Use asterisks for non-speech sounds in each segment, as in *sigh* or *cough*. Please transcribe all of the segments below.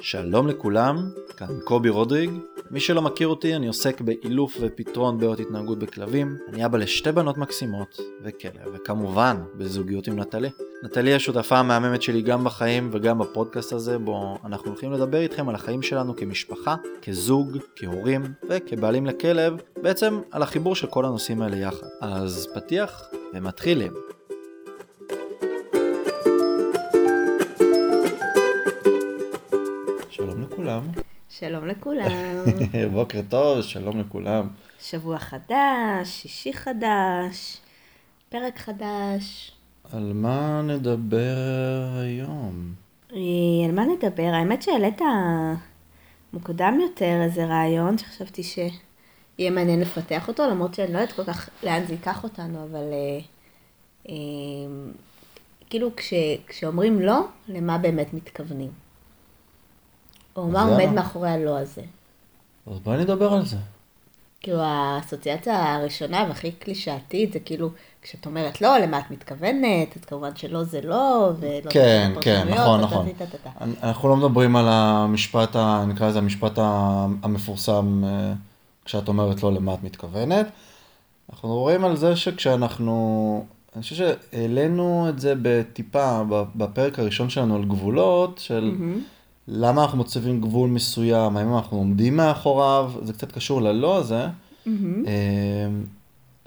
שלום לכולם, כאן קובי רודריג. מי שלא מכיר אותי, אני עוסק באילוף ופתרון בעיות התנהגות בכלבים. אני אבא לשתי בנות מקסימות וכלב, וכמובן בזוגיות עם נטלי. נטלי השותפה המהממת שלי גם בחיים וגם בפודקאסט הזה, בו אנחנו הולכים לדבר איתכם על החיים שלנו כמשפחה, כזוג, כהורים וכבעלים לכלב, בעצם על החיבור של כל הנושאים האלה יחד. אז פתיח ומתחילים. לכולם. שלום לכולם. *laughs* בוקר טוב, שלום לכולם. שבוע חדש, שישי חדש, פרק חדש. על מה נדבר היום? אה, על מה נדבר? האמת שהעלית מוקדם יותר איזה רעיון שחשבתי שיהיה מעניין לפתח אותו, למרות שאני לא יודעת כל כך לאן זה ייקח אותנו, אבל אה, אה, כאילו כש, כשאומרים לא, למה באמת מתכוונים? או מה אז עומד. מאחורי הלא הזה? אז בואי נדבר על זה. כאילו האסוציאציה הראשונה והכי קלישאתית זה כאילו, כשאת אומרת לא, למה את מתכוונת, אז כמובן שלא זה לא, ולא כן, כן, נכון, נכון. אנחנו לא מדברים על המשפט, נקרא לזה המשפט המפורסם, אה, כשאת אומרת לא למה את מתכוונת. אנחנו מדברים על זה שכשאנחנו, אני חושב שהעלינו את זה בטיפה בפרק הראשון שלנו על גבולות, של מהמם. למה אנחנו מוצבים גבול מסוים, האם אנחנו עומדים מאחוריו, זה קצת קשור ללא הזה. מהמם. אה,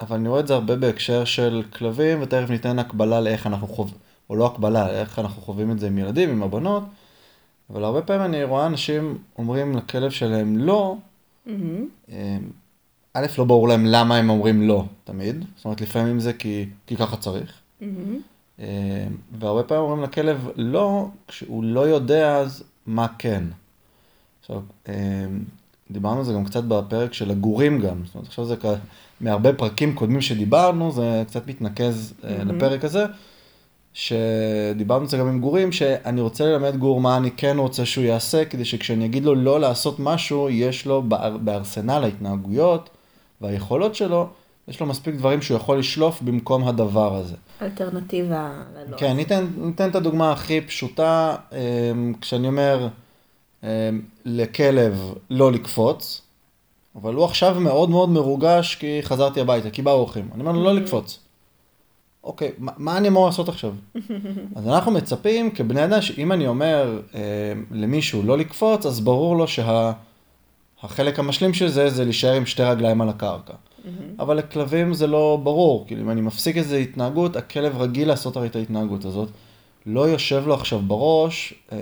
אבל אני רואה את זה הרבה בהקשר של כלבים, ותכף ניתן הקבלה לאיך אנחנו חווים, או לא הקבלה, איך אנחנו חווים את זה עם ילדים, עם הבנות. אבל הרבה פעמים אני רואה אנשים אומרים לכלב שלהם לא, מהמם. אה, א', לא ברור להם למה הם אומרים לא תמיד, זאת אומרת לפעמים זה כי, כי ככה צריך. מהמם. אה, והרבה פעמים אומרים לכלב לא, כשהוא לא יודע אז מה כן. עכשיו, אה, דיברנו על זה גם קצת בפרק של הגורים גם, זאת אומרת עכשיו זה כ- מהרבה פרקים קודמים שדיברנו, זה קצת מתנקז מהמם. לפרק הזה, שדיברנו על זה גם עם גורים, שאני רוצה ללמד גור מה אני כן רוצה שהוא יעשה, כדי שכשאני אגיד לו לא לעשות משהו, יש לו באר- בארסנל ההתנהגויות והיכולות שלו, יש לו מספיק דברים שהוא יכול לשלוף במקום הדבר הזה. אלטרנטיבה ללא. כן, ניתן, ניתן את הדוגמה הכי פשוטה, אמ, כשאני אומר אמ, לכלב לא לקפוץ, אבל הוא עכשיו מאוד מאוד מרוגש כי חזרתי הביתה, כי באו אורחים. אני אומר לו לא לקפוץ. אוקיי, מה, מה אני אמור לעשות עכשיו? *laughs* אז אנחנו מצפים כבני אדם שאם אני אומר אמ, למישהו לא לקפוץ, אז ברור לו שהחלק המשלים של זה זה להישאר עם שתי רגליים על הקרקע. מהמם. אבל לכלבים זה לא ברור, כאילו אם אני מפסיק איזו התנהגות, הכלב רגיל לעשות הרי את ההתנהגות הזאת. לא יושב לו עכשיו בראש אמ,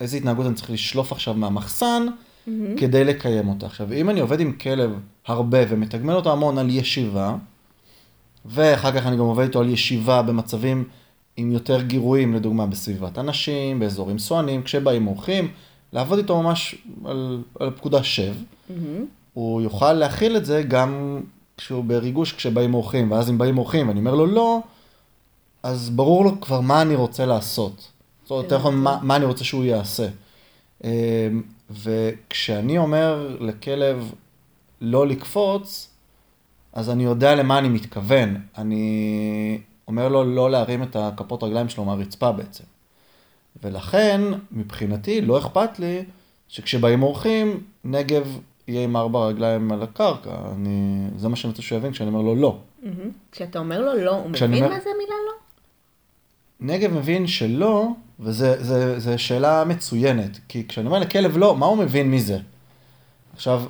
איזה התנהגות אני צריך לשלוף עכשיו מהמחסן מהמם. כדי לקיים אותה. עכשיו, אם אני עובד עם כלב הרבה ומתגמל אותו המון על ישיבה, ואחר כך אני גם עובד איתו על ישיבה במצבים עם יותר גירויים, לדוגמה בסביבת אנשים, באזורים סואנים, כשבאים אורחים, לעבוד איתו ממש על, על פקודה שב. מהמם. הוא יוכל להכיל את זה גם כשהוא בריגוש כשבאים אורחים, ואז אם באים אורחים ואני אומר לו לא, אז ברור לו כבר מה אני רוצה לעשות. זאת אומרת, יותר נכון, מה, מה אני רוצה שהוא יעשה. אמ, וכשאני אומר לכלב לא לקפוץ, אז אני יודע למה אני מתכוון. אני אומר לו לא להרים את הכפות רגליים שלו מהרצפה בעצם. ולכן, מבחינתי, לא אכפת לי שכשבאים אורחים, נגב יהיה עם ארבע רגליים על הקרקע. אני... זה מה שאני רוצה שהוא יבין כשאני אומר לו לא. כשאתה אומר לו לא, הוא מבין אומר- מה זה המילה לא? נגב מבין שלא, וזו שאלה מצוינת, כי כשאני אומר לכלב לא, מה הוא מבין מזה? עכשיו,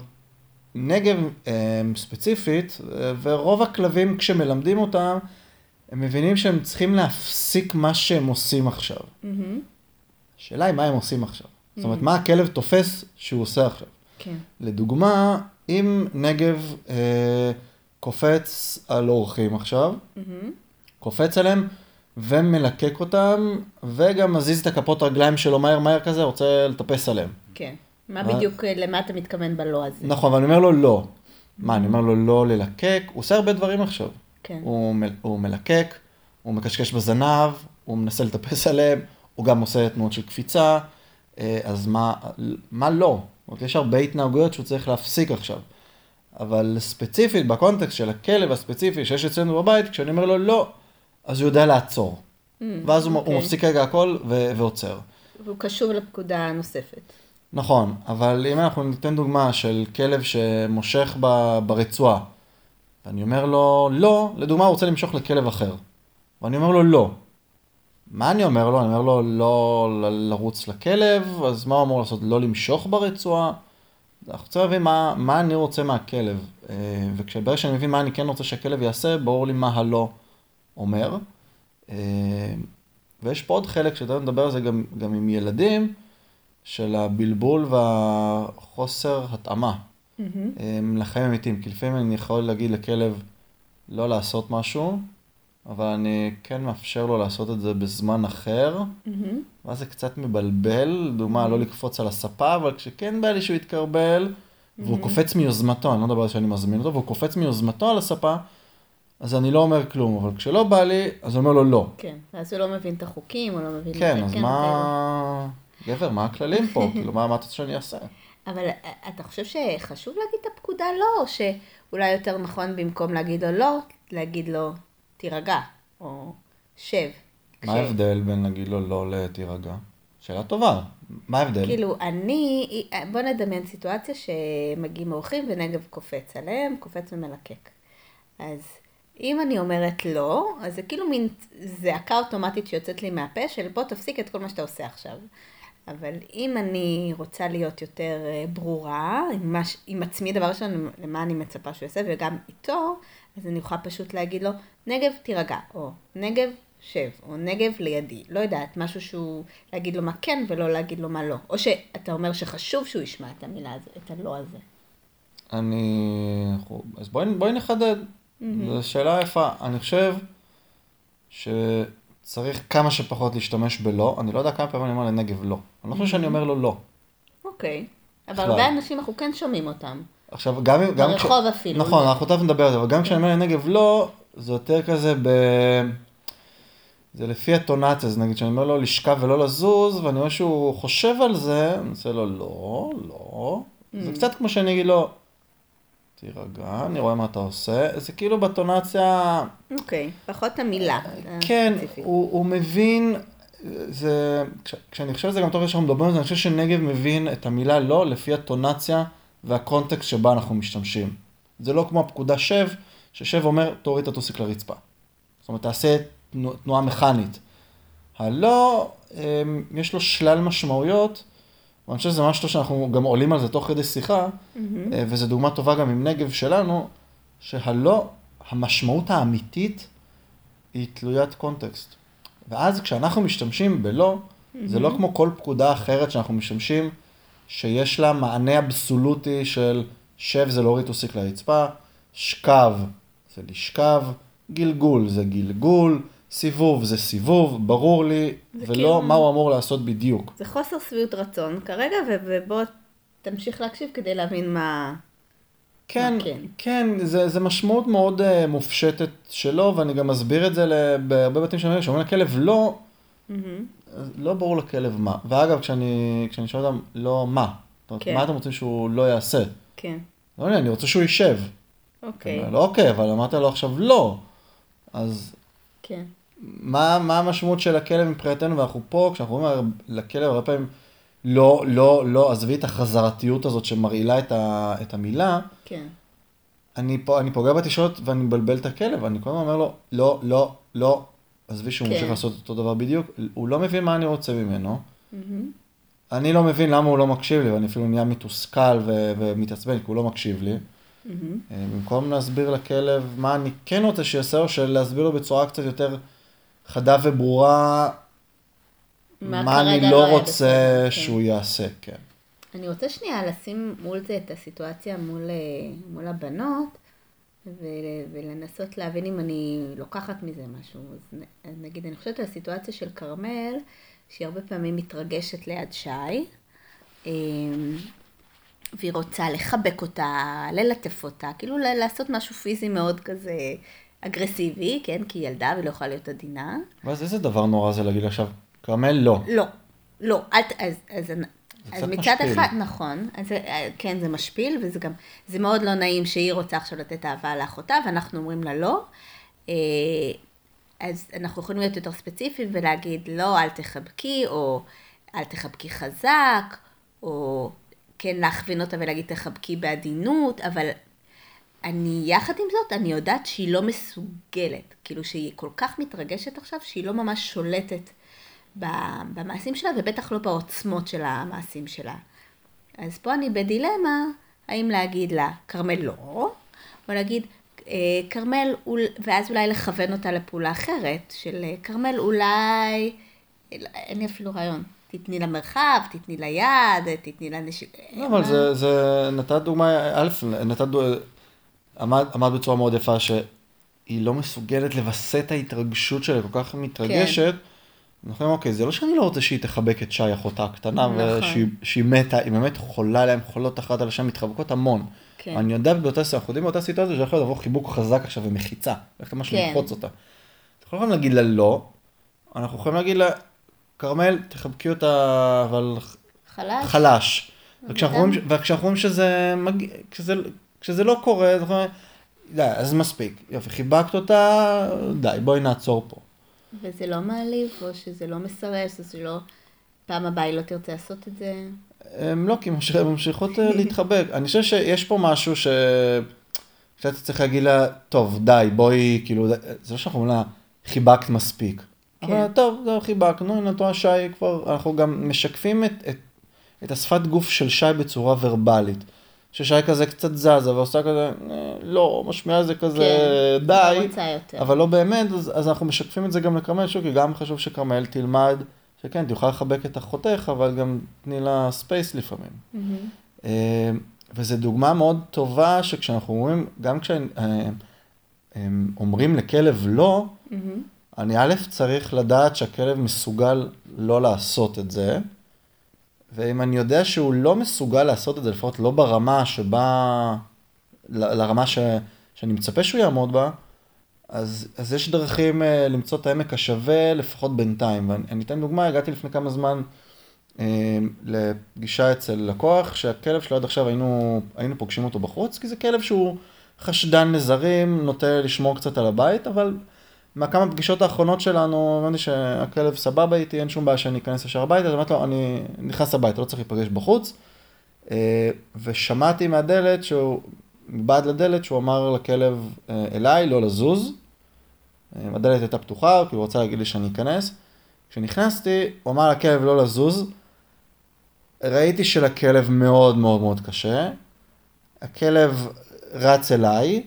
נגב אה, ספציפית, אה, ורוב הכלבים כשמלמדים אותם, הם מבינים שהם צריכים להפסיק מה שהם עושים עכשיו. מהמם. השאלה היא מה הם עושים עכשיו. זאת אומרת, מה הכלב תופס שהוא עושה עכשיו. כן. לדוגמה, אם נגב אה, קופץ על אורחים עכשיו, מהמם. קופץ עליהם ומלקק אותם, וגם מזיז את הכפות רגליים שלו מהר מהר כזה, רוצה לטפס עליהם. כן. מה מה- בדיוק, אה, למה אתה מתכוון בלא הזה? נכון, אבל אני אומר לו לא. מה, אני אומר לו לא ללקק? הוא עושה הרבה דברים עכשיו. כן. הוא, מל- הוא מלקק, הוא מקשקש בזנב, הוא מנסה לטפס עליהם, הוא גם עושה תנועות של קפיצה, אה, אז מה, מה לא? זאת אומרת, יש הרבה התנהגויות שהוא צריך להפסיק עכשיו. אבל ספציפית, בקונטקסט של הכלב הספציפי שיש אצלנו בבית, כשאני אומר לו לא, אז הוא יודע לעצור. Mm, ואז הוא, הוא אוקיי. מפסיק רגע הכל ו- ועוצר. והוא קשוב לפקודה הנוספת. נכון, אבל אם אנחנו ניתן דוגמה של כלב שמושך ב, ברצועה, ואני אומר לו לא, לדוגמה הוא רוצה למשוך לכלב אחר, ואני אומר לו לא. מה אני אומר לו? אני אומר לו לא לרוץ לכלב, אז מה הוא אמור לעשות? לא למשוך ברצועה? אנחנו צריכים להבין מה, מה אני רוצה מהכלב. אה, וכשברגע שאני מבין מה אני כן רוצה שהכלב יעשה, ברור לי מה הלא אומר. אה, ויש פה עוד חלק, שאתה מדבר על זה גם, גם עם ילדים, של הבלבול והחוסר התאמה mm-hmm. לחיים אמיתיים. כי לפעמים אני יכול להגיד לכלב לא לעשות משהו, אבל אני כן מאפשר לו לעשות את זה בזמן אחר, mm-hmm. ואז זה קצת מבלבל, דוגמה, mm-hmm. לא לקפוץ על הספה, אבל כשכן בא לי שהוא יתקרבל, mm-hmm. והוא קופץ מיוזמתו, אני לא מדבר על שאני מזמין אותו, והוא קופץ מיוזמתו על הספה, אז אני לא אומר כלום, אבל כשלא בא לי, אז אני אומר לו לא. כן, אז הוא לא מבין את החוקים, הוא לא מבין... כן, אז כן מה... גבר, מה הכללים פה? *laughs* כאילו, מה אתה רוצה שאני אעשה? אבל אה, אתה חושב שחשוב להגיד את הפקודה לא, או שאולי יותר נכון במקום להגיד לו לא, להגיד לו תירגע, או שב. מה ההבדל בין להגיד לו לא לתירגע? שאלה טובה, מה ההבדל? כאילו, אני, בוא נדמיין סיטואציה שמגיעים אורחים ונגב קופץ עליהם, קופץ ומלקק. אז אם אני אומרת לא, אז זה כאילו מין זעקה אוטומטית שיוצאת לי מהפה של בוא תפסיק את כל מה שאתה עושה עכשיו. אבל אם אני רוצה להיות יותר אה, ברורה עם, מש, עם עצמי, דבר ראשון, למה אני מצפה שהוא יעשה, וגם איתו, אז אני יכולה פשוט להגיד לו, נגב תירגע, או נגב שב, או נגב לידי, לא יודעת, משהו שהוא, להגיד לו מה כן ולא להגיד לו מה לא. או שאתה אומר שחשוב שהוא ישמע את המילה הזאת, את הלא הזה. אני... אז בואי, בואי נחדד. Mm-hmm. זו שאלה יפה. אני חושב שצריך כמה שפחות להשתמש בלא. אני לא יודע כמה פעמים אני אומר לנגב לא. אני לא חושב שאני אומר לו לא. אוקיי. אבל הרבה אנשים אנחנו כן שומעים אותם. עכשיו, גם אם... ברחוב כש... אפילו. נכון, אנחנו תכף נדבר על זה, אבל גם כשאני אומר לנגב לא, זה יותר כזה ב... זה לפי הטונציה, אז נגיד שאני אומר לו לשכב ולא לזוז, ואני רואה שהוא חושב על זה, אני עושה לו לא, לא. Mm. זה קצת כמו שאני אגיד לו, תירגע, אני רואה מה אתה עושה. זה כאילו בטונציה... אוקיי, okay, פחות המילה. כן, הוא, הוא מבין, זה, כש, כשאני חושב על זה גם תוך שאנחנו מדברים על זה, אני חושב שנגב מבין את המילה לא לפי הטונציה והקונטקסט שבה אנחנו משתמשים. זה לא כמו הפקודה שב, ששב אומר, תוריד את הטוסיק לרצפה. זאת אומרת, תעשה תנועה מכנית. הלא, אמ, יש לו שלל משמעויות, ואני חושב שזה משהו שאנחנו גם עולים על זה תוך כדי שיחה, mm-hmm. וזו דוגמה טובה גם עם נגב שלנו, שהלא, המשמעות האמיתית היא תלוית קונטקסט. ואז כשאנחנו משתמשים בלא, mm-hmm. זה לא כמו כל פקודה אחרת שאנחנו משתמשים, שיש לה מענה אבסולוטי של שב זה להוריד תוסיק לרצפה, שקב זה לשכב, גלגול זה גלגול, סיבוב זה סיבוב, ברור לי, ולא כאילו... מה הוא אמור לעשות בדיוק. זה חוסר שביעות רצון כרגע, ובוא תמשיך להקשיב כדי להבין מה... כן, מה כן, כן, זה, זה משמעות מאוד uh, מופשטת שלו, ואני גם מסביר את זה בהרבה בתים שאני שאומרים לכלב לא, mm-hmm. לא ברור לכלב מה. ואגב, כשאני, כשאני שואל אותם לא מה, זאת אומרת, כן. מה אתם רוצים שהוא לא יעשה? כן. לא, אני רוצה שהוא יישב. אוקיי. לא, אוקיי, אבל אמרת לו עכשיו לא. אז... כן. מה, מה המשמעות של הכלב מבחינתנו, ואנחנו פה, כשאנחנו אומרים לכלב הרבה פעמים, לא, לא, לא, עזבי את החזרתיות הזאת שמרעילה את, ה, את המילה. כן. אני, פה, אני פוגע בתשעות ואני מבלבל את הכלב, אני כל הזמן אומר לו, לא, לא, לא, עזבי שהוא כן. ממשיך לעשות אותו דבר בדיוק, הוא לא מבין מה אני רוצה ממנו. Mm-hmm. אני לא מבין למה הוא לא מקשיב לי, ואני אפילו נהיה מתוסכל ו- ומתעצבן, כי הוא לא מקשיב לי. Mm-hmm. במקום להסביר לכלב מה אני כן רוצה שיעשה, או להסביר לו בצורה קצת יותר חדה וברורה, מה, מה אני לא, לא רוצה כן. שהוא יעשה, כן. אני רוצה שנייה לשים מול זה את הסיטואציה מול, אה, מול הבנות, ו, ולנסות להבין אם אני לוקחת מזה משהו. אז נגיד, אני חושבת על הסיטואציה של כרמל, שהיא הרבה פעמים מתרגשת ליד שי, אמ, והיא רוצה לחבק אותה, ללטף אותה, כאילו לעשות משהו פיזי מאוד כזה אגרסיבי, כן? כי היא ילדה ולא יכולה להיות עדינה. ואז איזה דבר נורא זה להגיד עכשיו, כרמל לא. לא, לא, אל, אז, אז, אז מצד משפיל. אחד, נכון, אז כן, זה משפיל, וזה גם, זה מאוד לא נעים שהיא רוצה עכשיו לתת אהבה לאחותה, ואנחנו אומרים לה לא. אה, אז אנחנו יכולים להיות יותר ספציפיים ולהגיד, לא, אל תחבקי, או אל תחבקי חזק, או כן להכווין אותה ולהגיד תחבקי בעדינות, אבל אני, יחד עם זאת, אני יודעת שהיא לא מסוגלת. כאילו שהיא כל כך מתרגשת עכשיו, שהיא לא ממש שולטת במעשים שלה, ובטח לא בעוצמות של המעשים שלה. אז פה אני בדילמה, האם להגיד לה, כרמל לא, או להגיד, אה, כרמל, ואז אולי לכוון אותה לפעולה אחרת, של אה, כרמל אולי, אין לי אפילו רעיון. תתני לה מרחב, תתני לה יד, תתני לה נשיק... לא, אבל זה, זה, נתת דוגמה, א', נתת דוגמה, אמרת עמד בצורה מאוד יפה שהיא לא מסוגלת לווסת ההתרגשות שלה, כל כך מתרגשת. כן. אנחנו אומרים, אוקיי, זה לא שאני לא רוצה שהיא תחבק את שי, אחותה הקטנה, נכון. ושהיא מתה, היא באמת חולה להם, חולות אחת על השם, מתחבקות המון. כן. אני יודע באותה סיטואציה, אנחנו יודעים באותה סיטואציה שיכול לבוא חיבוק חזק עכשיו ומחיצה, איך ממש כן. ללחוץ אותה. אנחנו לא יכולים להגיד לה לא, אנחנו יכולים להגיד לה, כרמל, תחבקי אותה, אבל חלש. חלש. וכשאנחנו רואים שזה, מג... כשזה, כשזה לא קורה, אנחנו אומרים, די, אז מספיק. יופי, חיבקת אותה, די, בואי נעצור פה. וזה לא מעליב, או שזה לא מסרס, או שזה לא... פעם הבאה היא לא תרצה לעשות את זה? הם לא, כי הן ממשיכות אה, *laughs* להתחבק. אני חושב שיש פה משהו ש... שאתה צריך להגיד לה, טוב, די, בואי, כאילו, זה לא שאנחנו אומרים לה, חיבקת מספיק. כן. אבל טוב, זהו, חיבקנו, הנה אתה שי כבר, אנחנו גם משקפים את, את, את השפת גוף של שי בצורה ורבלית. ששי כזה קצת זזה ועושה כזה, אה, לא, משמיע זה כזה, כן, די, לא אבל לא באמת, אז, אז אנחנו משקפים את זה גם לכרמל שאוקיי, גם חשוב שכרמל תלמד, שכן, תוכל לחבק את אחותך, אבל גם תני לה space לפעמים. Mm-hmm. וזו דוגמה מאוד טובה שכשאנחנו אומרים, גם כשהם אה, לכלב לא, mm-hmm. אני א', צריך לדעת שהכלב מסוגל לא לעשות את זה, ואם אני יודע שהוא לא מסוגל לעשות את זה, לפחות לא ברמה שבה, לרמה ש, שאני מצפה שהוא יעמוד בה, אז, אז יש דרכים uh, למצוא את העמק השווה, לפחות בינתיים. ואני אתן דוגמה, הגעתי לפני כמה זמן uh, לפגישה אצל לקוח, שהכלב שלו עד עכשיו היינו, היינו פוגשים אותו בחוץ, כי זה כלב שהוא חשדן לזרים, נוטה לשמור קצת על הבית, אבל... מהכמה פגישות האחרונות שלנו, הבנתי שהכלב סבבה איתי, אין שום בעיה שאני אכנס ישר הביתה, אז אמרתי לו, אני נכנס הביתה, לא צריך להיפגש בחוץ. אה, ושמעתי מהדלת, שהוא, מבעד לדלת, שהוא אמר לכלב אה, אליי, לא לזוז. אה, הדלת הייתה פתוחה, כי הוא רצה להגיד לי שאני אכנס. כשנכנסתי, הוא אמר לכלב לא לזוז. ראיתי שלכלב מאוד מאוד מאוד קשה. הכלב רץ אליי.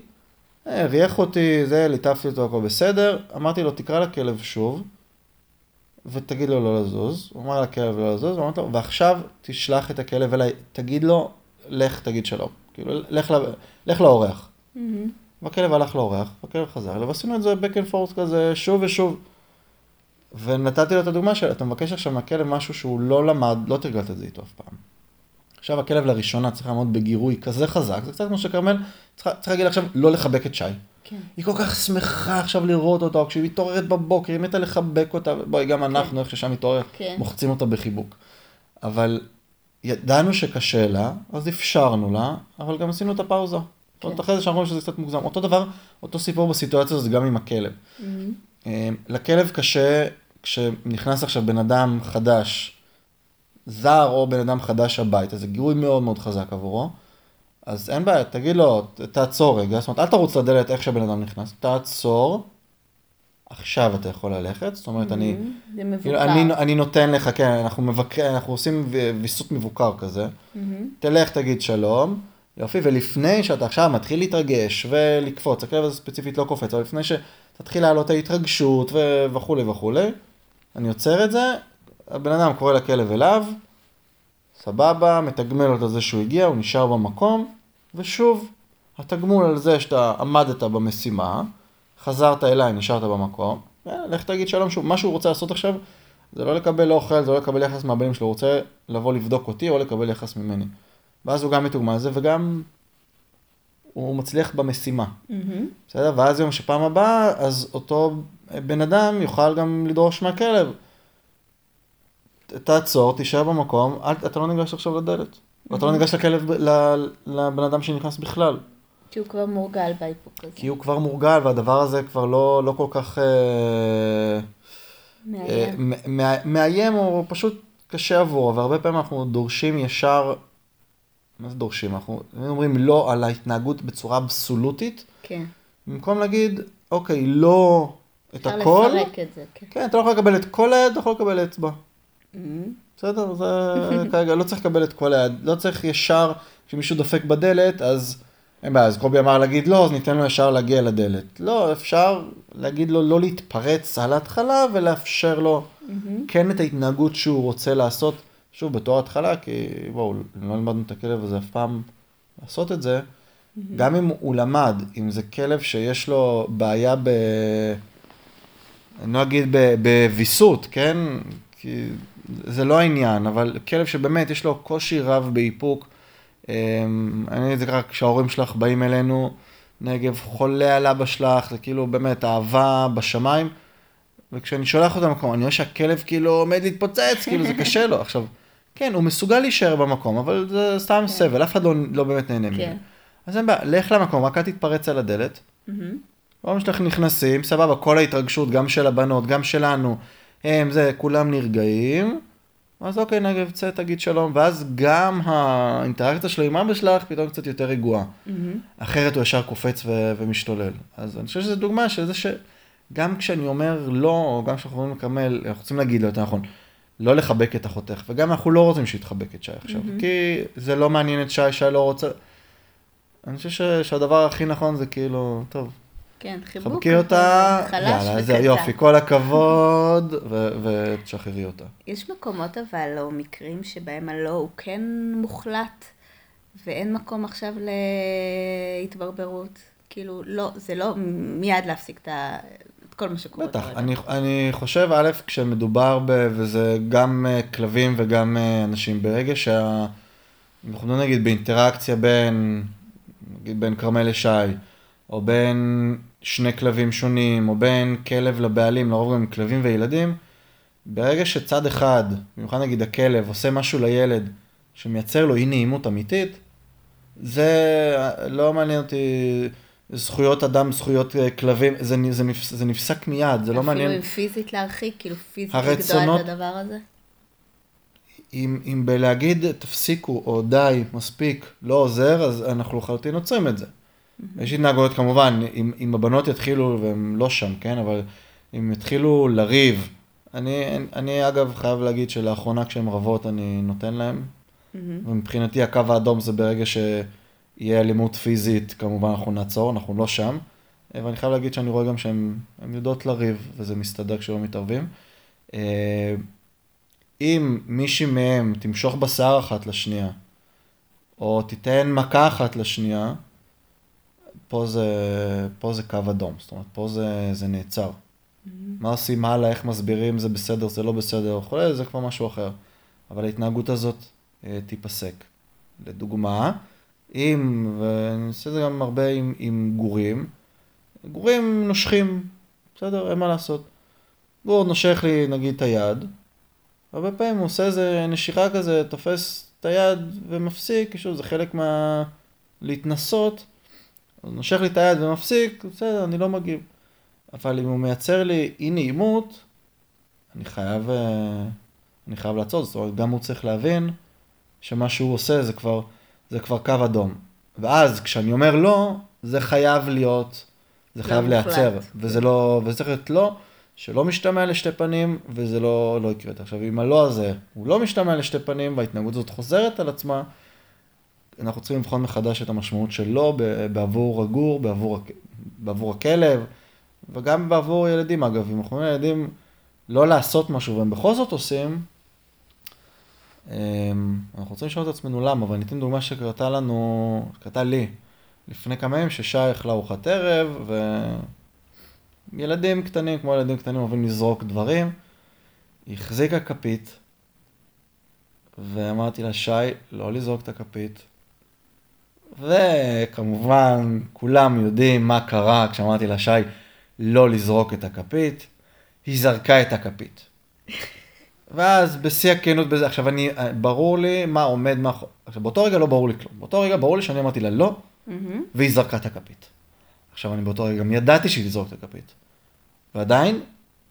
הריח אותי, זה, ליטפתי אותו, הכל בסדר. אמרתי לו, תקרא לכלב שוב, ותגיד לו לא לזוז. הוא אמר לכלב לא לזוז, ואמרתי לו, ועכשיו תשלח את הכלב אליי, תגיד לו, לך תגיד שלום. כאילו, לך, לך לאורח. Mm-hmm. והכלב הלך לאורח, והכלב חזר אליו, ועשינו את זה back and forth כזה שוב ושוב. ונתתי לו את הדוגמה של, אתה מבקש עכשיו מהכלב משהו שהוא לא למד, לא תרגלת את זה איתו אף פעם. עכשיו הכלב לראשונה צריך לעמוד בגירוי כזה חזק, זה קצת כמו שכרמל צריך להגיד עכשיו לא לחבק את שי. כן. היא כל כך שמחה עכשיו לראות אותו, כשהיא מתעוררת בבוקר, היא מתה לחבק אותה, בואי, גם אנחנו, כן. איך ששם מתעוררת, כן. מוחצים אותה בחיבוק. אבל ידענו שקשה לה, אז אפשרנו לה, אבל גם עשינו את הפאוזה. כן. זאת אחרי זה שאמרנו שזה קצת מוגזם. אותו דבר, אותו סיפור בסיטואציה הזאת גם עם הכלב. Mm-hmm. אמ, לכלב קשה, כשנכנס עכשיו בן אדם חדש, זר או בן אדם חדש הביתה, זה גירוי מאוד מאוד חזק עבורו. אז אין בעיה, תגיד לו, תעצור רגע, זאת אומרת, אל תרוץ לדלת איך שבן אדם נכנס, תעצור, עכשיו אתה יכול ללכת, זאת אומרת, אני, mm-hmm. זה מבוקר. אני, אני נותן לך, כן, אנחנו, מבקר, אנחנו עושים ויסות מבוקר כזה, mm-hmm. תלך תגיד שלום, יופי, ולפני שאתה עכשיו מתחיל להתרגש ולקפוץ, הכלב הזה ספציפית לא קופץ, אבל לפני שתתחיל לעלות ההתרגשות וכולי וכולי, אני עוצר את זה, הבן אדם קורא לכלב אליו, סבבה, מתגמל אותו זה שהוא הגיע, הוא נשאר במקום, ושוב, התגמול על זה שאתה עמדת במשימה, חזרת אליי, נשארת במקום, לך תגיד שלום שוב, מה שהוא רוצה לעשות עכשיו, זה לא לקבל אוכל, זה לא לקבל יחס מהבנים שלו, הוא רוצה לבוא לבדוק אותי או לקבל יחס ממני. ואז הוא גם מתוגמל זה, וגם הוא מצליח במשימה. Mm-hmm. בסדר? ואז יום שפעם הבאה, אז אותו בן אדם יוכל גם לדרוש מהכלב. תעצור, תישאר במקום, אל, אתה לא ניגש עכשיו לדלת. ואתה לא ניגש לכלב, לבן אדם שנכנס בכלל. כי הוא כבר מורגל באיפוק הזה. כי הוא כבר מורגל, והדבר הזה כבר לא, לא כל כך... אה, מאיים. אה, מאיים, או פשוט קשה עבורו, והרבה פעמים אנחנו דורשים ישר, מה זה דורשים? אנחנו אומרים לא על ההתנהגות בצורה אבסולוטית, כן. במקום להגיד, אוקיי, לא את אפשר הכל, לפרק את זה, כן. כן, אתה לא יכול לקבל את כל היד, אתה יכול לקבל אצבע. מהמם. בסדר, זה כרגע, לא צריך לקבל את כל היד, לא צריך ישר, כשמישהו דופק בדלת, אז אין בעיה, אז קובי אמר להגיד לא, אז ניתן לו ישר להגיע לדלת. לא, אפשר להגיד לו לא להתפרץ על ההתחלה ולאפשר לו מהמם. כן את ההתנהגות שהוא רוצה לעשות, שוב, בתור התחלה, כי בואו, לא לימדנו את הכלב הזה אף פעם לעשות את זה, גם אם הוא למד, אם זה כלב שיש לו בעיה ב... אני לא אגיד בוויסות, כן? כי זה לא העניין, אבל כלב שבאמת יש לו קושי רב באיפוק, אמ, אני זה ככה, כשההורים שלך באים אלינו, נגב חולה על אבא שלך, זה כאילו באמת אהבה בשמיים, וכשאני שולח אותו למקום, אני רואה שהכלב כאילו עומד להתפוצץ, כאילו זה קשה לו. *laughs* עכשיו, כן, הוא מסוגל להישאר במקום, אבל זה סתם סבל, אף אחד לא, לא באמת נהנה מזה. כן. אז אין בעיה, לך למקום, רק אל תתפרץ על הדלת. ההורים שלך נכנסים, סבבה, כל ההתרגשות, גם של הבנות, גם שלנו, הם זה, כולם נרגעים. אז אוקיי, נגב, צא, תגיד שלום, ואז גם האינטראקציה שלו עם אבא שלך פתאום קצת יותר רגועה. מהמם. אחרת הוא ישר קופץ ו- ומשתולל. אז אני חושב שזו דוגמה של זה שגם כשאני אומר לא, או גם כשאנחנו רוצים לקמל, אנחנו רוצים להגיד לו יותר נכון, לא לחבק את אחותך, וגם אנחנו לא רוצים שיתחבק את שי עכשיו, מהמם. כי זה לא מעניין את שי, שי לא רוצה... אני חושב ש- שהדבר הכי נכון זה כאילו, טוב, כן, חיבוק. חבקי אותה, חלש יאללה, זה. יופי, כל הכבוד, ותשחררי אותה. יש מקומות אבל, או מקרים שבהם הלא הוא כן מוחלט, ואין מקום עכשיו להתברברות. כאילו, לא, זה לא מיד להפסיק את ה- את כל מה שקורה. בטח. אני, אני חושב, א', כשמדובר ב... וזה גם אה, כלבים וגם אה, אנשים, ברגע שה... אנחנו לא נגיד באינטראקציה בין, נגיד בין כרמל לשי, או בין שני כלבים שונים, או בין כלב לבעלים, לרוב גם כלבים וילדים, ברגע שצד אחד, במיוחד נגיד הכלב, עושה משהו לילד שמייצר לו אי נעימות אמיתית, זה לא מעניין אותי זכויות אדם, זכויות אה, כלבים, זה, זה, נפס, זה נפסק מיד, זה לא מעניין. אפילו אם פיזית להרחיק, כאילו פיזית הרצונות- לגדוע את הדבר הזה. אם, אם בלהגיד תפסיקו או די, מספיק, לא עוזר, אז אנחנו לחלוטין עוצרים את זה. יש התנהגויות כמובן, אם, אם הבנות יתחילו, והן לא שם, כן, אבל אם יתחילו לריב, אני, אני אגב חייב להגיד שלאחרונה כשהן רבות אני נותן להן, מהמם. ומבחינתי הקו האדום זה ברגע שיהיה אלימות פיזית, כמובן אנחנו נעצור, אנחנו לא שם. ואני חייב להגיד שאני רואה גם שהן הן יודעות לריב, וזה מסתדר כשלא מתערבים. אה, אם מישהי מהם תמשוך בשיער אחת לשנייה, או תיתן מכה אחת לשנייה, פה זה, פה זה קו אדום, זאת אומרת, פה זה, זה נעצר. מה עושים הלאה, איך מסבירים, זה בסדר, זה לא בסדר, וכולי, זה כבר משהו אחר. אבל ההתנהגות הזאת אה, תיפסק. לדוגמה, אם, ואני עושה את זה גם הרבה עם, עם גורים, גורים נושכים, בסדר, אין מה לעשות. גור נושך לי נגיד את היד, הרבה פעמים הוא עושה איזה נשיכה כזה, תופס את היד ומפסיק, שוב, זה חלק מה... להתנסות, הוא נושך לי את היד ומפסיק, בסדר, אני לא מגיב. אבל אם הוא מייצר לי אי נעימות, אני חייב, אה, אני חייב לעצור, זאת אומרת, גם הוא צריך להבין שמה שהוא עושה זה כבר, זה כבר קו אדום. ואז כשאני אומר לא, זה חייב להיות, זה לא חייב מוחלט. להיעצר, וזה לא, וזה צריך להיות לא, שלא משתמע לשתי פנים, וזה לא, לא יקרה. עכשיו, אם הלא הזה הוא לא משתמע לשתי פנים, וההתנהגות הזאת חוזרת על עצמה, אנחנו צריכים לבחון מחדש את המשמעות של ב- בעבור הגור, בעבור, בעבור הכלב, וגם בעבור ילדים אגב. אם אנחנו אומרים לילדים לא לעשות משהו והם בכל זאת עושים, אמ, אנחנו רוצים לשאול את עצמנו למה, אבל אני אתן דוגמה שקרתה לנו, קרתה לי, לפני כמה ימים, ששי אכלה ארוחת ערב, וילדים קטנים, כמו ילדים קטנים, אוהבים לזרוק דברים. היא החזיקה כפית, ואמרתי לה, שי, לא לזרוק את הכפית. וכמובן, כולם יודעים מה קרה כשאמרתי לה, שי, לא לזרוק את הכפית. היא זרקה את הכפית. ואז בשיא הכנות בזה, עכשיו אני, ברור לי מה עומד מאחורי, עכשיו באותו רגע לא ברור לי כלום, באותו רגע ברור לי שאני אמרתי לה לא, מהמם. והיא זרקה את הכפית. עכשיו אני באותו רגע גם ידעתי שהיא תזרוק את הכפית. ועדיין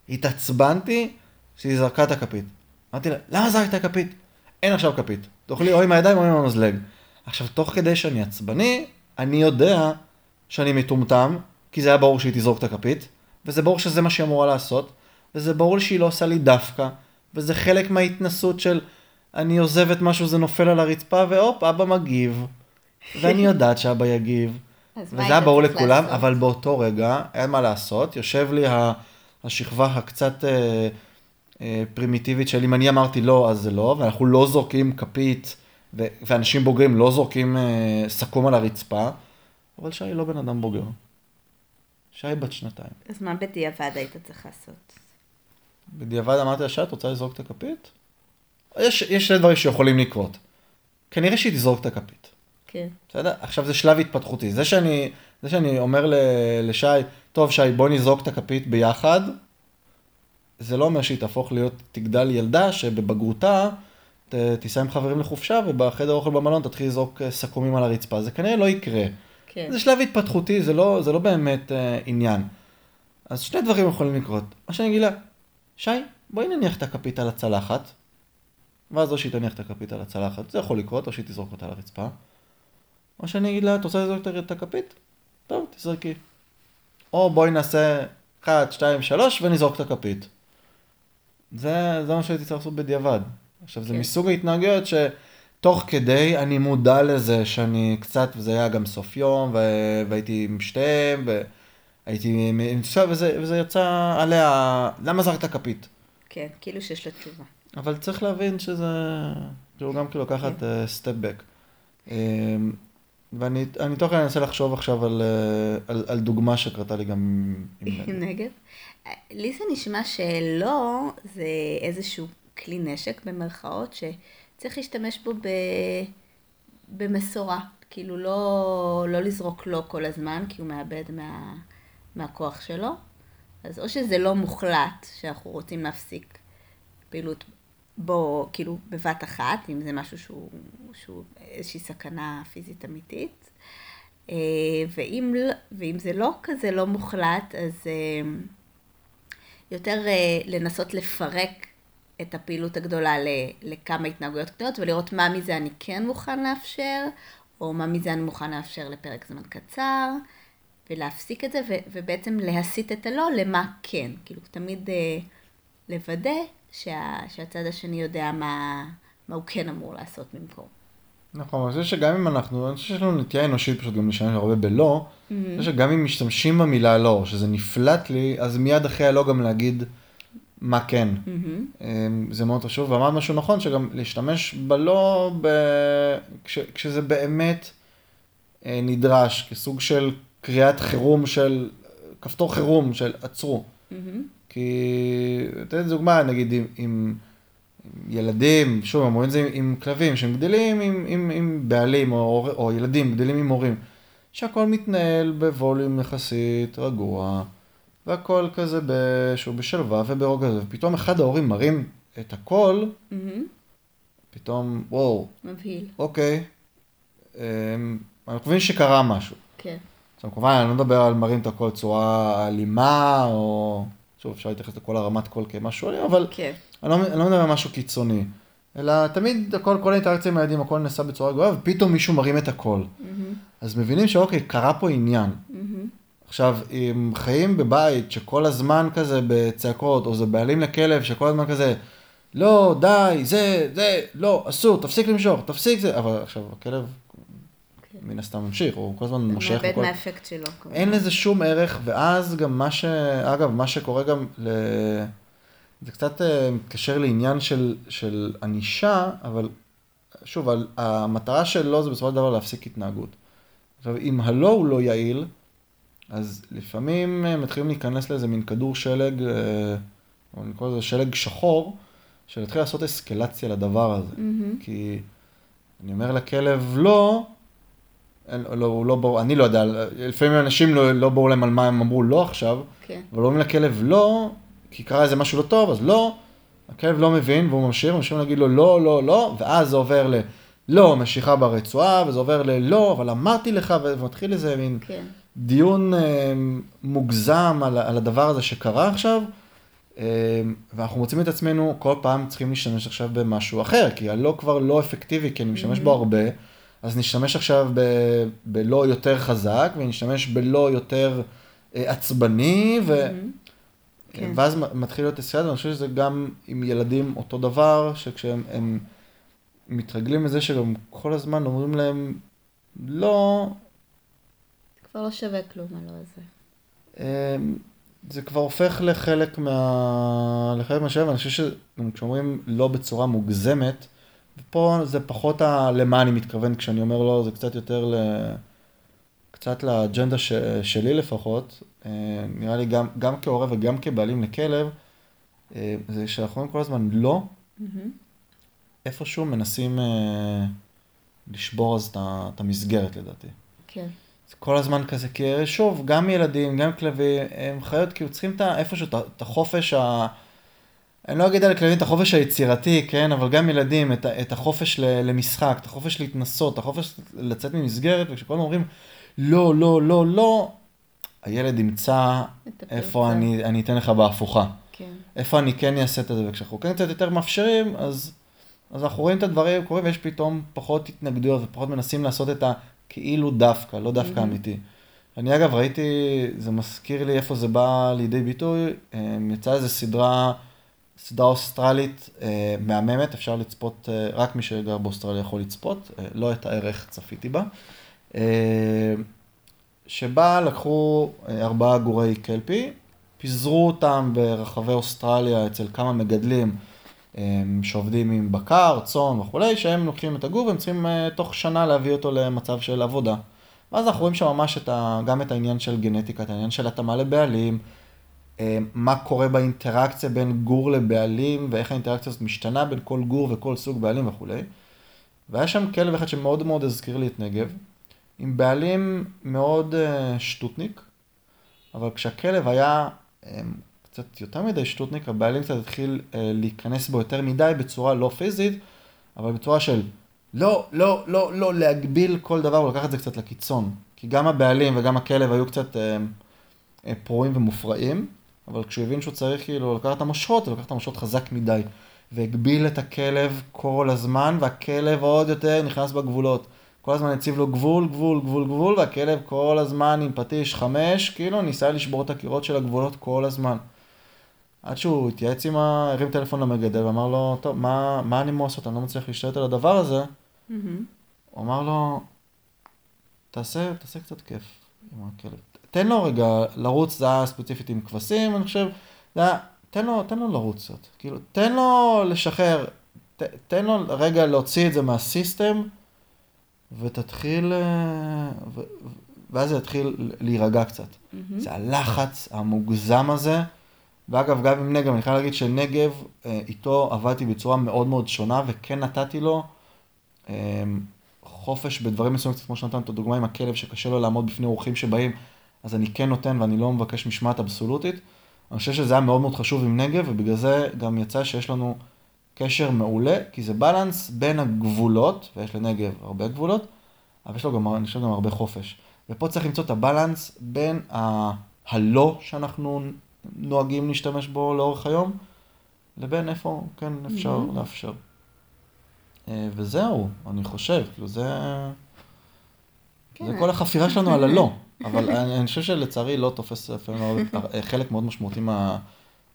התעצבנתי שהיא זרקה את הכפית. אמרתי לה, למה זרקת כפית? אין עכשיו כפית. תאכלי או עם הידיים או עם המזלג. עכשיו, תוך כדי שאני עצבני, אני יודע שאני מטומטם, כי זה היה ברור שהיא תזרוק את הכפית, וזה ברור שזה מה שהיא אמורה לעשות, וזה ברור שהיא לא עושה לי דווקא, וזה חלק מההתנסות של אני עוזבת משהו, זה נופל על הרצפה, והופ, אבא מגיב. *laughs* ואני יודעת שאבא יגיב. וזה היה ברור לכולם, לעשות? אבל באותו רגע, אין מה לעשות, יושב לי השכבה הקצת אה, אה, פרימיטיבית של אם אני אמרתי לא, אז זה לא, ואנחנו לא זורקים כפית, ו- ואנשים בוגרים לא זורקים אה, סכו"ם על הרצפה, אבל שי לא בן אדם בוגר. שי בת שנתיים. אז מה בדיעבד היית צריך לעשות? בדיעבד אמרתי לה, שי, את רוצה לזרוק את הכפית? יש, יש שני דברים שיכולים לקרות. כנראה שהיא תזרוק את הכפית. כן. בסדר? עכשיו זה שלב התפתחותי. זה שאני, זה שאני אומר ל- לשי, טוב שי, בוא נזרוק את הכפית ביחד, זה לא אומר שהיא תהפוך להיות, תגדל ילדה שבבגרותה ת, תיסע עם חברים לחופשה ובחדר אוכל במלון תתחיל לזרוק אה, סכו"מים על הרצפה. זה כנראה לא יקרה. כן. זה שלב התפתחותי, זה לא, זה לא באמת אה, עניין. אז שני דברים יכולים לקרות. או שאני אגיד לה, שי, בואי נניח את הכפית על הצלחת, ואז או שהיא תניח את הכפית על הצלחת, זה יכול לקרות, או שהיא תזרוק אותה על הרצפה. או שאני אגיד לה, את רוצה לזרוק את הכפית? טוב, תזרקי. או בואי נעשה 1, 2, 3 ונזרוק את הכפית. זה, זה מה שהייתי צריך לעשות בדיעבד. עכשיו, זה כן. מסוג ההתנהגויות שתוך כדי אני מודע לזה שאני קצת, וזה היה גם סוף יום, ו- והייתי עם שתיהם, והייתי עם תשובה, וזה, וזה יצא עליה, למה זרקת כפית? כן, כאילו שיש לה תשובה. אבל צריך להבין שזה, כאילו גם כאילו לקחת סטפ בק. ואני אני תוך כדי אנסה לחשוב עכשיו על, אה, על, על דוגמה שקרתה לי גם עם... נגב. לי זה נשמע שלא זה איזשהו כלי נשק במרכאות שצריך להשתמש בו ב... במשורה. כאילו לא, לא לזרוק לו כל הזמן כי הוא מאבד מה... מהכוח שלו. אז או שזה לא מוחלט שאנחנו רוצים להפסיק פעילות בו, כאילו בבת אחת, אם זה משהו שהוא, שהוא איזושהי סכנה פיזית אמיתית. אה, ואם, לא- ואם זה לא כזה לא מוחלט, אז אה, יותר אה, לנסות לפרק את הפעילות הגדולה לכמה התנהגויות קטנות ולראות מה מזה אני כן מוכן לאפשר, או מה מזה אני מוכן לאפשר לפרק זמן קצר, ולהפסיק את זה, ו- ובעצם להסיט את הלא למה כן. כאילו, תמיד אה, לוודא שה- שהצד השני יודע מה, מה הוא כן אמור לעשות במקום. נכון, אני חושב שגם אם אנחנו, אני חושב שיש לנו נטייה אנושית פשוט גם להשתמש הרבה בלא, אני חושב שגם אם משתמשים במילה לא, שזה נפלט לי, אז מיד אחרי הלא גם להגיד מה כן. מהמם. אמ, זה מאוד חשוב, ואמרת משהו נכון, שגם להשתמש בלא, ב... כש... כשזה באמת אה, נדרש, כסוג של קריאת חירום של, כפתור חירום של עצרו. מהמם. כי, אתן דוגמה, נגיד עם, עם ילדים, שוב, אמרו את זה עם, עם כלבים, שהם גדלים עם, עם, עם בעלים, או, או ילדים גדלים עם הורים, שהכל מתנהל בווליום יחסית רגוע, והכל כזה שהוא בשלווה וברוגע, ופתאום אחד ההורים מרים את הכל, מהמם. פתאום, וואו, מבהיל. אוקיי, אמ, אנחנו מבינים שקרה משהו. כן. עכשיו, כמובן, אני לא מדבר על מרים את הכל בצורה אלימה, או... שוב, אפשר להתייחס לכל הרמת קול כמשהו אלים, אבל כן. אני לא, אני לא מדבר על משהו קיצוני. אלא תמיד הכל, כל האינטראקציה עם הילדים, הכל נעשה בצורה גבוהה, ופתאום מישהו מרים את הכל. מהמם. אז מבינים שאוקיי, קרה פה עניין. מהמם. עכשיו, אם חיים בבית שכל הזמן כזה בצעקות, או זה בעלים לכלב שכל הזמן כזה, לא, די, זה, זה, לא, אסור, תפסיק למשוך, תפסיק זה, אבל עכשיו, הכלב כן. מן הסתם ממשיך, הוא כל הזמן מושך. מאבד וכל- מהאפקט שלו. אין לזה שום ערך, ואז גם מה ש... אגב, מה שקורה גם ל... זה קצת אה, מתקשר לעניין של, של ענישה, אבל שוב, המטרה שלו זה בסופו של דבר להפסיק התנהגות. עכשיו, אם הלא הוא לא יעיל, אז לפעמים אה, מתחילים להיכנס לאיזה מין כדור שלג, אה, או נקרא לזה שלג שחור, שלהתחיל לעשות אסקלציה לדבר הזה. מהמם. כי אני אומר לכלב לא, אין- לא, לא ברור, אני לא יודע, לפעמים אנשים לא, לא ברור להם על מה הם אמרו לא עכשיו, כן. אבל אומרים לכלב לא, כי קרה איזה משהו לא טוב, אז לא, הכלב לא מבין והוא ממשיך, ממשיכים להגיד לו לא, לא, לא, ואז זה עובר ל... לא, משיכה ברצועה, וזה עובר ללא, אבל אמרתי לך, ומתחיל איזה מין כן. דיון אה, מוגזם על, על הדבר הזה שקרה עכשיו, אמ, ואנחנו מוצאים את עצמנו כל פעם צריכים להשתמש עכשיו במשהו אחר, כי הלא כבר לא אפקטיבי, כי אני משתמש בו הרבה, אז נשתמש עכשיו ב, בלא יותר חזק, ונשתמש בלא יותר אה, עצבני, ו... כן. ואז מתחיל להיות הסייד, ואני חושב שזה גם עם ילדים אותו דבר, שכשהם הם מתרגלים לזה שגם כל הזמן אומרים להם, לא, כבר לא שווה כלום, הלא הזה. אמ, זה כבר הופך לחלק מה... לחלק מהשאלה, ואני חושב שגם כשאומרים לא בצורה מוגזמת, ופה זה פחות ה... למה אני מתכוון כשאני אומר לא, זה קצת יותר ל... קצת לאג'נדה ש... שלי לפחות, אה, נראה לי גם, גם כהורה וגם כבעלים לכלב, אה, זה שאנחנו אומרים כל הזמן לא, מהמם. איפשהו מנסים אה, לשבור אז את המסגרת לדעתי. כן. כל הזמן כזה, כי שוב, גם ילדים, גם כלבים, הם חיות כאילו צריכים את ה- איפשהו את ה- החופש ה... אני לא אגיד על כלבים את החופש היצירתי, כן, אבל גם ילדים, את, ה- את החופש למשחק, את החופש להתנסות, את החופש לצאת ממסגרת, וכשכולם אומרים לא, לא, לא, לא, הילד ימצא איפה. אני, אני אתן לך בהפוכה. כן. איפה אני כן אעשה את זה, וכשאנחנו כן קצת יותר מאפשרים, אז, אז אנחנו רואים את הדברים קורים, ויש פתאום פחות התנגדויות ופחות מנסים לעשות את הכאילו דווקא, לא דווקא Mhm. אמיתי. אני אגב ראיתי, זה מזכיר לי איפה זה בא לידי ביטוי, אה, יצאה איזו סדרה, סדרה אוסטרלית אה, מהממת, אפשר לצפות, אה, רק מי שגר באוסטרליה יכול לצפות, אה, לא את הערך צפיתי בה. שבה לקחו ארבעה גורי קלפי, פיזרו אותם ברחבי אוסטרליה אצל כמה מגדלים שעובדים עם בקר, צאן וכולי, שהם לוקחים את הגור והם צריכים אה, תוך שנה להביא אותו למצב של עבודה. ואז אנחנו רואים שם ממש את ה, גם את העניין של גנטיקה, את העניין של התאמה לבעלים, אה, מה קורה באינטראקציה בין גור לבעלים ואיך האינטראקציה הזאת משתנה בין כל גור וכל סוג בעלים וכולי. והיה שם כלב אחד שמאוד מאוד הזכיר לי את נגב, עם בעלים מאוד אה, שטוטניק, אבל כשהכלב היה אה, קצת יותר מדי שטוטניק, הבעלים קצת התחיל אה, להיכנס בו יותר מדי בצורה לא פיזית, אבל בצורה של לא, לא, לא, לא, להגביל כל דבר ולקחת את זה קצת לקיצון. כי גם הבעלים וגם הכלב היו קצת אה, אה, פרועים ומופרעים, אבל כשהוא הבין שהוא צריך כאילו לקחת את המושכות, הוא לקח את המושכות חזק מדי. והגביל את הכלב כל הזמן, והכלב עוד יותר נכנס בגבולות. כל הזמן הציב לו גבול, גבול, גבול, גבול, והכלב כל הזמן עם פטיש חמש, כאילו ניסה לשבור את הקירות של הגבולות כל הזמן. עד שהוא התייעץ עם ה... הרים טלפון למגדל ואמר לו, טוב, מה, מה אני לעשות? אני לא מצליח להשתלט על הדבר הזה. מהמם. הוא אמר לו, תעשה, תעשה קצת כיף עם הכלב. תן לו רגע לרוץ, זה היה ספציפית עם כבשים, אני חושב, זה היה, תן לו, תן לו לרוץ קצת. כאילו, תן לו לשחרר, ת, תן לו רגע להוציא את זה מהסיסטם, ותתחיל, אה, ו, ואז זה יתחיל להירגע קצת. מהמם. זה הלחץ המוגזם הזה. ואגב, גם עם נגב, אני חייב להגיד שנגב, אה, איתו עבדתי בצורה מאוד מאוד שונה, וכן נתתי לו אה, חופש בדברים מסוימים, קצת כמו שנתן את הדוגמה עם הכלב שקשה לו לעמוד בפני אורחים שבאים, אז אני כן נותן ואני לא מבקש משמעת אבסולוטית. אני חושב שזה היה מאוד מאוד חשוב עם נגב, ובגלל זה גם יצא שיש לנו קשר מעולה, כי זה בלנס בין הגבולות, ויש לנגב הרבה גבולות, אבל יש לו גם, אני חושב, גם הרבה חופש. ופה צריך למצוא את הבלנס בין ה... הלא שאנחנו נוהגים להשתמש בו לאורך היום, לבין איפה כן אפשר מהמם. לאפשר. אה, וזהו, אני חושב, כאילו זה... כן. זה כל החפירה שלנו על הלא. *laughs* אבל אני, אני חושב שלצערי לא תופס לפעמים מאוד- חלק מאוד משמעותי מה,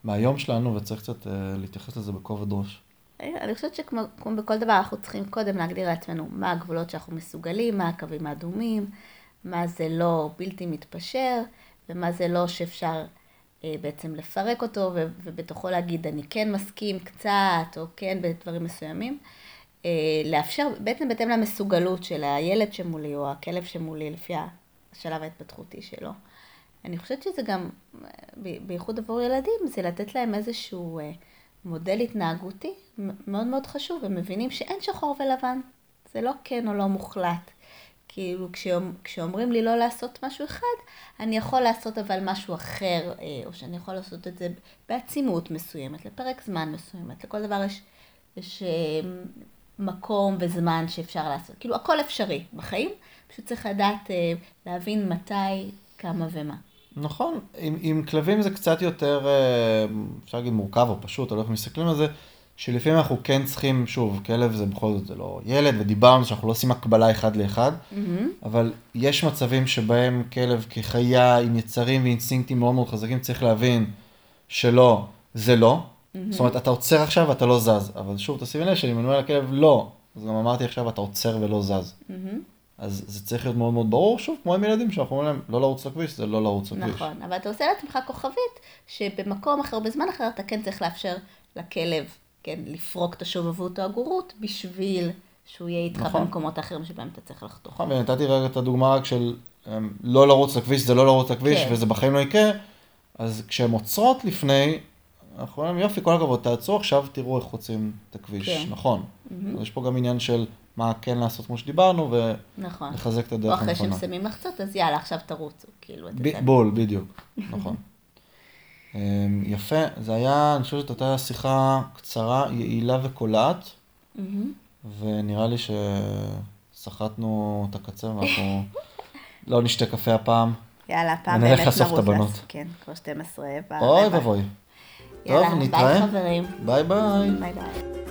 מהיום שלנו, וצריך קצת אה, להתייחס לזה בכובד ראש. אני חושבת שכמו כמו בכל דבר, אנחנו צריכים קודם להגדיר לעצמנו מה הגבולות שאנחנו מסוגלים, מה הקווים האדומים, מה זה לא בלתי מתפשר, ומה זה לא שאפשר אה, בעצם לפרק אותו, ובתוכו להגיד, אני כן מסכים קצת, או כן בדברים מסוימים. אה, לאפשר, בעצם בהתאם למסוגלות של הילד שמולי, או הכלב שמולי, לפי השלב ההתפתחותי שלו. אני חושבת שזה גם, אה, בייחוד עבור ילדים, זה לתת להם איזשהו אה, מודל התנהגותי מאוד מאוד חשוב, הם מבינים שאין שחור ולבן, זה לא כן או לא מוחלט. כאילו כשאומ- כשאומרים לי לא לעשות משהו אחד, אני יכול לעשות אבל משהו אחר, אה, או שאני יכול לעשות את זה בעצימות מסוימת, לפרק זמן מסוימת, לכל דבר יש, יש אה, מקום וזמן שאפשר לעשות, כאילו הכל אפשרי בחיים, פשוט צריך לדעת אה, להבין מתי, כמה ומה. נכון, עם, עם כלבים זה קצת יותר, אה, אפשר להגיד מורכב או פשוט, תלוי איך מסתכלים על זה, שלפעמים אנחנו כן צריכים, שוב, כלב זה בכל זאת, זה לא ילד, ודיברנו שאנחנו לא עושים הקבלה אחד לאחד, אבל יש מצבים שבהם כלב כחיה עם יצרים ואינסטינקטים מאוד מאוד חזקים, צריך להבין שלא, זה לא. זאת אומרת, אתה עוצר עכשיו ואתה לא זז, אבל שוב, תשימי לב שאני אומר לכלב לא, אז גם אמרתי עכשיו, אתה עוצר ולא זז. אז זה צריך להיות מאוד מאוד ברור, שוב, כמו עם ילדים שאנחנו אומרים להם, לא לרוץ לכביש, זה לא לרוץ לכביש. נכון, אבל אתה עושה לעצמך כוכבית, שבמקום אחר, בזמן אחר, אתה כן צריך לאפשר לכלב, כן, לפרוק את השובבות או הגורות, בשביל שהוא יהיה איתך נכון. במקומות האחרים שבהם אתה צריך לחתוך. נכון, ונתתי רגע את הדוגמה רק של אמ, לא לרוץ לכביש, זה לא לרוץ לכביש, כן. וזה בחיים לא יקרה, אז כשהן עוצרות לפני, אנחנו אומרים, יופי, כל הכבוד, תעצרו עכשיו, תראו איך חוצים את הכביש, כן. נכון. אז יש פה גם עניין של מה כן לעשות כמו שדיברנו, נכון. ולחזק את או הדרך אחרי הנכונה. שהם שמים לחצות, אז יאללה, עכשיו תרוצו, כאילו, את ב-. בול, בדיוק, נכון. *laughs* אמ, יפה, זה היה, אני חושב שזאת הייתה שיחה קצרה, יעילה וקולעת. ונראה לי שסחטנו את הקצה ואנחנו *laughs* לא נשתה קפה הפעם. יאללה, ונלך באמת לאסוף את נרוץ. הבנות. כן, כבר 12 ורבע. אוי ואבוי. טוב, ביי נתראה. חברים. ביי ביי. ביי ביי.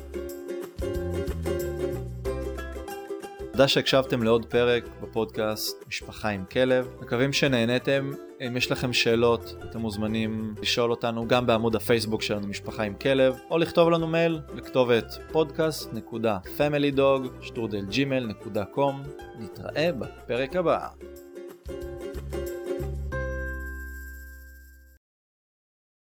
תודה שהקשבתם לעוד פרק בפודקאסט משפחה עם כלב. מקווים שנהניתם. אם יש לכם שאלות, אתם מוזמנים לשאול אותנו גם בעמוד הפייסבוק שלנו משפחה עם כלב, או לכתוב לנו מייל לכתובת podcast.familydog.gmail.com. נתראה בפרק הבא.